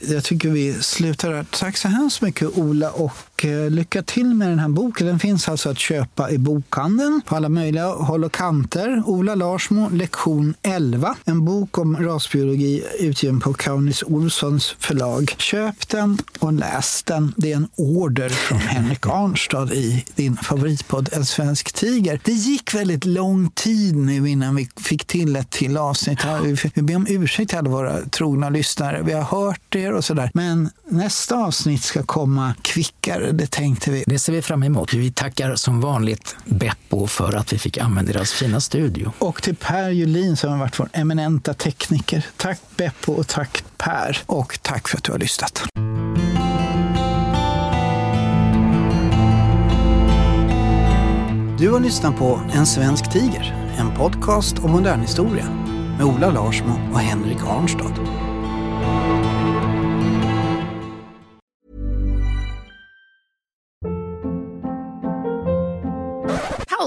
Jag tycker vi slutar där. Tack så hemskt mycket Ola och och eh, lycka till med den här boken. Den finns alltså att köpa i bokhandeln på alla möjliga håll och kanter. Ola Larsmo, lektion 11. En bok om rasbiologi utgiven på Kaunis Olssons förlag. Köp den och läs den. Det är en order från Henrik Arnstad i din favoritpodd En svensk tiger. Det gick väldigt lång tid nu innan vi fick till ett till avsnitt. Vi ber om ursäkt till alla våra trogna lyssnare. Vi har hört er och sådär. Men nästa avsnitt ska komma kvickare, det tänkte vi. Det ser vi fram emot. Vi tackar som vanligt Beppo för att vi fick använda deras fina studio. Och till Per Julin som har varit vår eminenta tekniker. Tack Beppo och tack Per. Och tack för att du har lyssnat. Du har lyssnat på En svensk tiger, en podcast om modern historia med Ola Larsmo och Henrik Arnstad.